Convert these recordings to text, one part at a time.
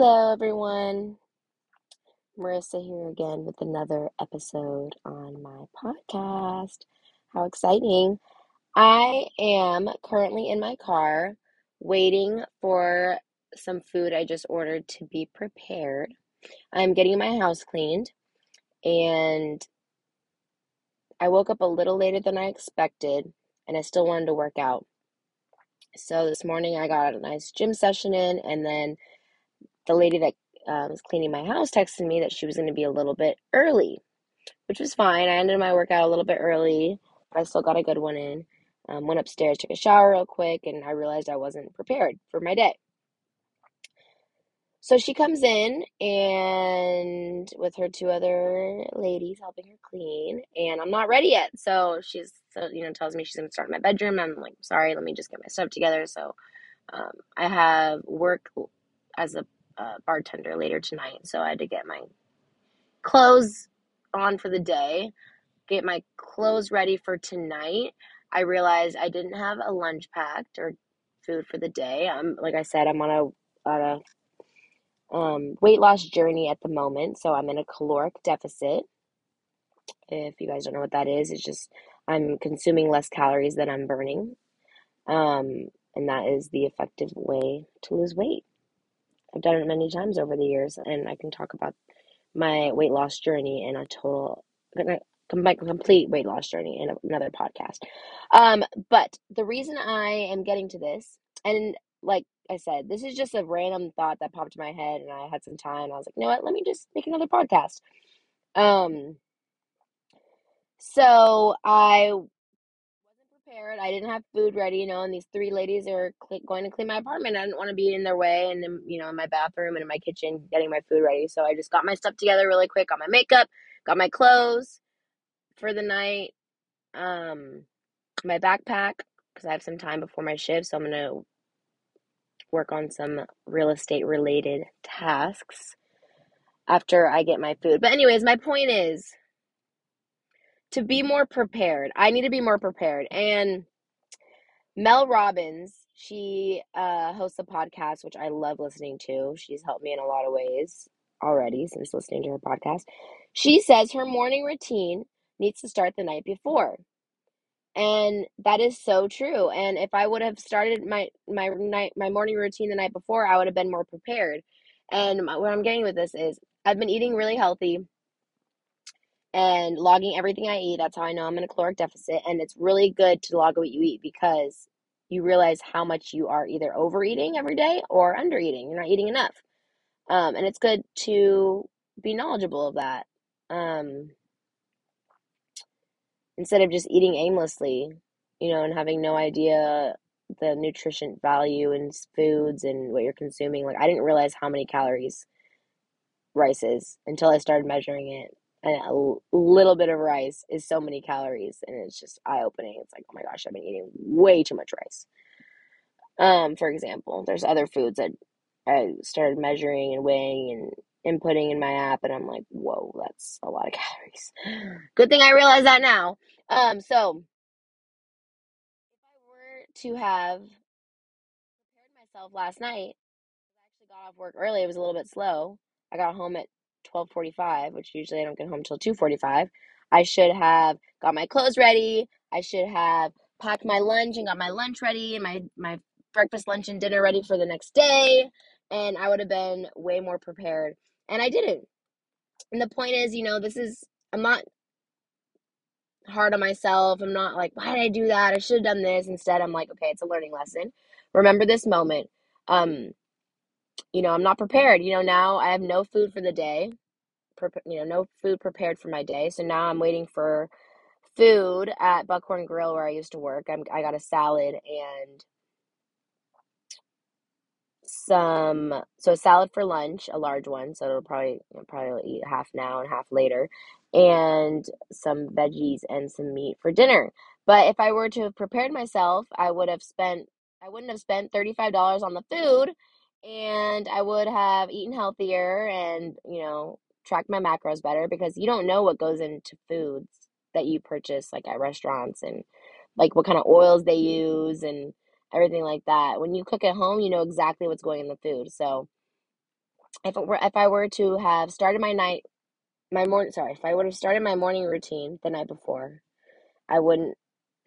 Hello, everyone. Marissa here again with another episode on my podcast. How exciting! I am currently in my car waiting for some food I just ordered to be prepared. I'm getting my house cleaned and I woke up a little later than I expected and I still wanted to work out. So this morning I got a nice gym session in and then the lady that um, was cleaning my house texted me that she was going to be a little bit early, which was fine. I ended my workout a little bit early, I still got a good one in. Um, went upstairs, took a shower real quick, and I realized I wasn't prepared for my day. So she comes in and with her two other ladies helping her clean, and I'm not ready yet. So she's so you know tells me she's gonna start in my bedroom. I'm like, sorry, let me just get my stuff together. So um, I have work as a uh, bartender later tonight, so I had to get my clothes on for the day, get my clothes ready for tonight. I realized I didn't have a lunch packed or food for the day. I'm like I said, I'm on a on a um, weight loss journey at the moment, so I'm in a caloric deficit. If you guys don't know what that is, it's just I'm consuming less calories than I'm burning, um, and that is the effective way to lose weight. I've done it many times over the years, and I can talk about my weight loss journey in a total, my complete weight loss journey in another podcast. Um, but the reason I am getting to this, and like I said, this is just a random thought that popped in my head, and I had some time. I was like, you know what? Let me just make another podcast. Um, so I prepared. I didn't have food ready, you know, and these three ladies are cl- going to clean my apartment. I didn't want to be in their way, and then, you know, in my bathroom and in my kitchen getting my food ready. So I just got my stuff together really quick. Got my makeup, got my clothes for the night, um, my backpack because I have some time before my shift, so I'm gonna work on some real estate related tasks after I get my food. But, anyways, my point is to be more prepared. I need to be more prepared. And Mel Robbins, she uh, hosts a podcast, which I love listening to. She's helped me in a lot of ways already since listening to her podcast. She says her morning routine needs to start the night before. And that is so true. And if I would have started my my night my morning routine the night before, I would have been more prepared. And what I'm getting with this is I've been eating really healthy and logging everything I eat. That's how I know I'm in a caloric deficit. And it's really good to log what you eat because you realize how much you are either overeating every day or undereating. You're not eating enough. Um, and it's good to be knowledgeable of that. Um, instead of just eating aimlessly, you know, and having no idea the nutrition value in foods and what you're consuming. Like I didn't realize how many calories rice is until I started measuring it. And a little bit of rice is so many calories, and it's just eye opening. It's like, oh my gosh, I've been eating way too much rice. Um, for example, there's other foods that I started measuring and weighing and inputting in my app, and I'm like, whoa, that's a lot of calories. Good thing I realize that now. Um, so if I were to have prepared myself last night, I actually got off work early. It was a little bit slow. I got home at 12:45, which usually I don't get home till 2:45. I should have got my clothes ready. I should have packed my lunch and got my lunch ready and my my breakfast, lunch, and dinner ready for the next day, and I would have been way more prepared. And I didn't. And the point is, you know, this is I'm not hard on myself. I'm not like, why did I do that? I should have done this. Instead, I'm like, okay, it's a learning lesson. Remember this moment. Um, you know, I'm not prepared. You know, now I have no food for the day. Pre- you know, no food prepared for my day. So now I'm waiting for food at Buckhorn Grill where I used to work. I'm, I got a salad and some so a salad for lunch, a large one, so it'll probably probably eat half now and half later, and some veggies and some meat for dinner. But if I were to have prepared myself, I would have spent I wouldn't have spent $35 on the food and I would have eaten healthier and, you know, tracked my macros better because you don't know what goes into foods that you purchase like at restaurants and like what kind of oils they use and everything like that. When you cook at home, you know exactly what's going in the food. So if it were if I were to have started my night my morning sorry, if I would have started my morning routine the night before, I wouldn't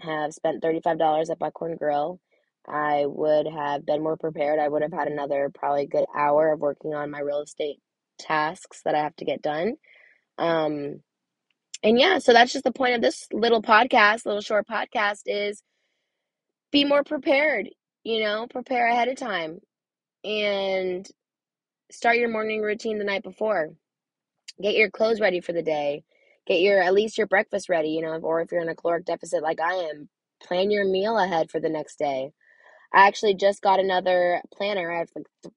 have spent $35 at Buckhorn Grill. I would have been more prepared. I would have had another probably good hour of working on my real estate tasks that I have to get done. Um, and yeah, so that's just the point of this little podcast, little short podcast is be more prepared, you know, prepare ahead of time and start your morning routine the night before. Get your clothes ready for the day. Get your at least your breakfast ready, you know, or if you're in a caloric deficit like I am, plan your meal ahead for the next day. I actually just got another planner. I've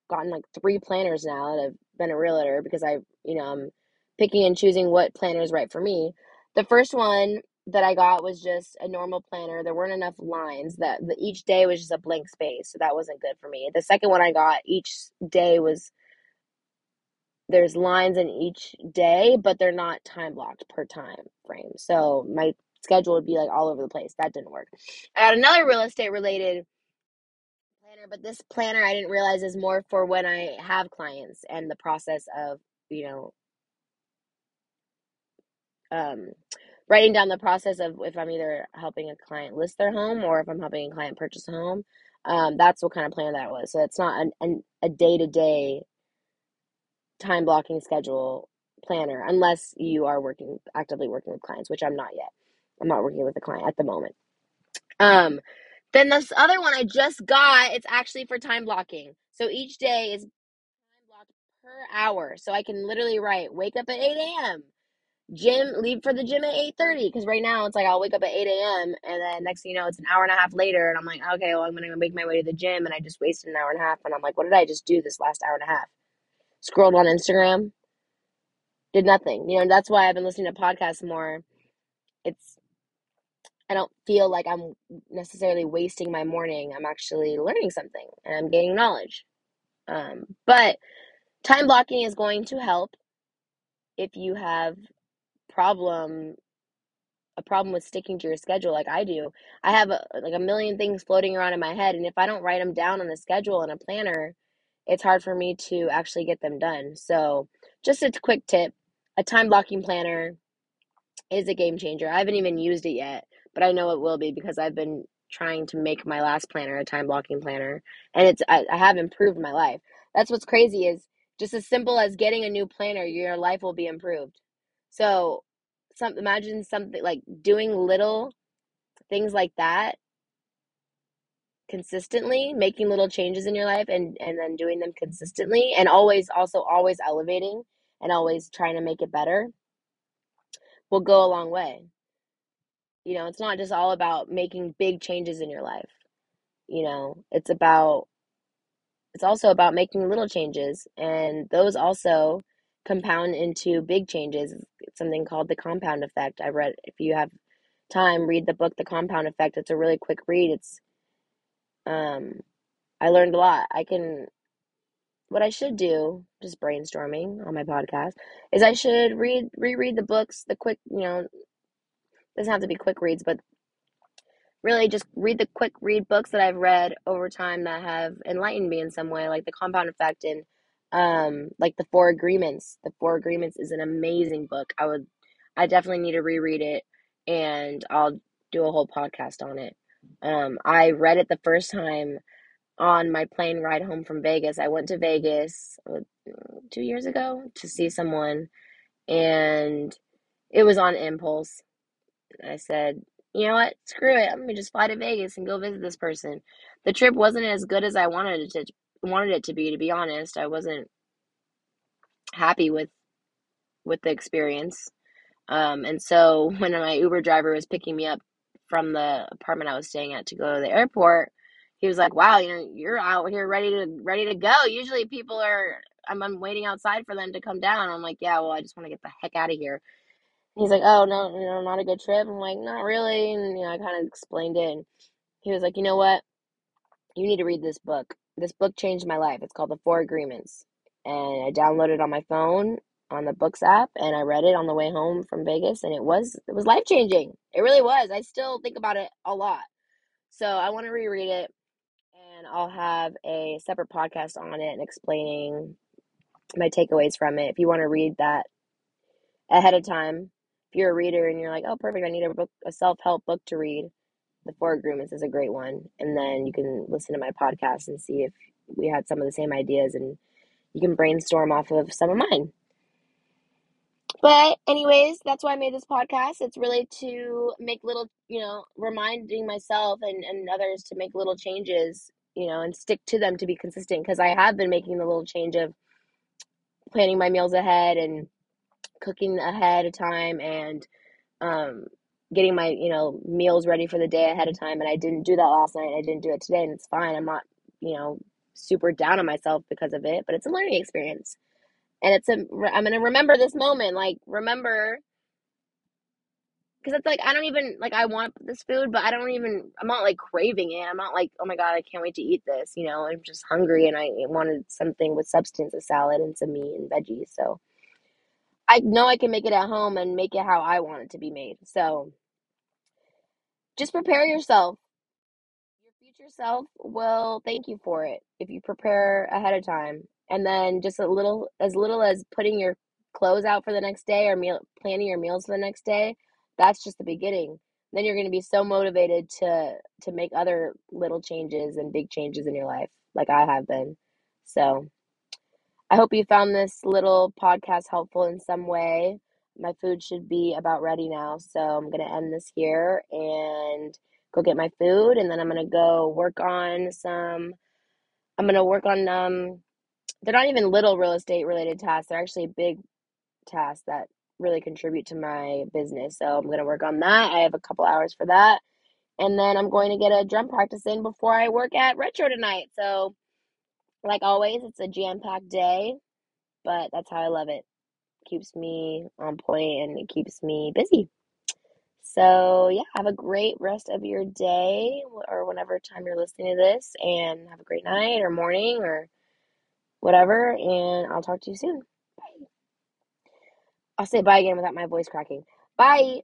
gotten like three planners now that I've been a realtor because I, you know, I'm picking and choosing what planner is right for me. The first one that I got was just a normal planner. There weren't enough lines. That the, each day was just a blank space, so that wasn't good for me. The second one I got, each day was there's lines in each day, but they're not time blocked per time frame. So my schedule would be like all over the place. That didn't work. I got another real estate related but this planner I didn't realize is more for when I have clients and the process of, you know, um, writing down the process of if I'm either helping a client list their home or if I'm helping a client purchase a home. Um, that's what kind of plan that was. So it's not an, an a day to day time blocking schedule planner unless you are working actively working with clients, which I'm not yet. I'm not working with a client at the moment. Um, then this other one I just got, it's actually for time blocking. So each day is time blocked per hour. So I can literally write wake up at 8 a.m. Gym, leave for the gym at 8:30. Because right now it's like I'll wake up at 8 a.m. and then next thing you know, it's an hour and a half later, and I'm like, okay, well, I'm gonna make my way to the gym, and I just wasted an hour and a half, and I'm like, what did I just do this last hour and a half? Scrolled on Instagram, did nothing. You know, that's why I've been listening to podcasts more. It's I don't feel like I'm necessarily wasting my morning. I'm actually learning something and I'm gaining knowledge. Um, but time blocking is going to help if you have problem a problem with sticking to your schedule like I do. I have a, like a million things floating around in my head and if I don't write them down on a schedule and a planner, it's hard for me to actually get them done. So, just a quick tip, a time blocking planner is a game changer. I haven't even used it yet, but I know it will be because I've been trying to make my last planner a time blocking planner and it's I, I have improved my life. That's what's crazy is just as simple as getting a new planner, your life will be improved. So, some imagine something like doing little things like that consistently, making little changes in your life and and then doing them consistently and always also always elevating and always trying to make it better will go a long way. You know, it's not just all about making big changes in your life. You know, it's about it's also about making little changes and those also compound into big changes. It's something called the compound effect. I read if you have time, read the book The Compound Effect. It's a really quick read. It's um I learned a lot. I can what I should do, just brainstorming on my podcast, is I should read reread the books, the quick, you know, doesn't have to be quick reads, but really just read the quick read books that I've read over time that have enlightened me in some way, like the Compound Effect and um like the Four Agreements. The Four Agreements is an amazing book. I would I definitely need to reread it and I'll do a whole podcast on it. Um I read it the first time on my plane ride home from Vegas. I went to Vegas uh, 2 years ago to see someone and it was on impulse. I said, you know what? Screw it. I'm gonna just fly to Vegas and go visit this person. The trip wasn't as good as I wanted it to wanted it to be, to be honest. I wasn't happy with with the experience. Um, and so when my Uber driver was picking me up from the apartment I was staying at to go to the airport, he was like, "Wow, you know, you're out here ready to ready to go. Usually people are I'm, I'm waiting outside for them to come down." I'm like, "Yeah, well, I just want to get the heck out of here." He's like, "Oh no, you know, not a good trip." I'm like, "Not really," and you know, I kind of explained it. And he was like, "You know what? You need to read this book. This book changed my life. It's called The Four Agreements, and I downloaded it on my phone on the Books app, and I read it on the way home from Vegas, and it was it was life changing. It really was. I still think about it a lot. So I want to reread it, and I'll have a separate podcast on it and explaining my takeaways from it. If you want to read that ahead of time, you're a reader and you're like, oh, perfect, I need a book, a self help book to read, The Four Agreements is a great one. And then you can listen to my podcast and see if we had some of the same ideas and you can brainstorm off of some of mine. But anyways, that's why I made this podcast. It's really to make little, you know, reminding myself and, and others to make little changes, you know, and stick to them to be consistent. Because I have been making the little change of planning my meals ahead and cooking ahead of time and um, getting my, you know, meals ready for the day ahead of time. And I didn't do that last night. I didn't do it today, and it's fine. I'm not, you know, super down on myself because of it, but it's a learning experience and it's a i'm gonna remember this moment like remember because it's like i don't even like i want this food but i don't even i'm not like craving it i'm not like oh my god i can't wait to eat this you know i'm just hungry and i wanted something with substance a salad and some meat and veggies so i know i can make it at home and make it how i want it to be made. So just prepare yourself. Your future self will thank you for it if you prepare ahead of time. And then just a little as little as putting your clothes out for the next day or meal planning your meals for the next day that's just the beginning. Then you're going to be so motivated to to make other little changes and big changes in your life like i have been. So i hope you found this little podcast helpful in some way my food should be about ready now so i'm going to end this here and go get my food and then i'm going to go work on some i'm going to work on um they're not even little real estate related tasks. They're actually big tasks that really contribute to my business. So I'm going to work on that. I have a couple hours for that. And then I'm going to get a drum practice in before I work at Retro tonight. So, like always, it's a jam packed day, but that's how I love it. Keeps me on point and it keeps me busy. So, yeah, have a great rest of your day or whenever time you're listening to this, and have a great night or morning or whatever, and I'll talk to you soon. Bye. I'll say bye again without my voice cracking. Bye.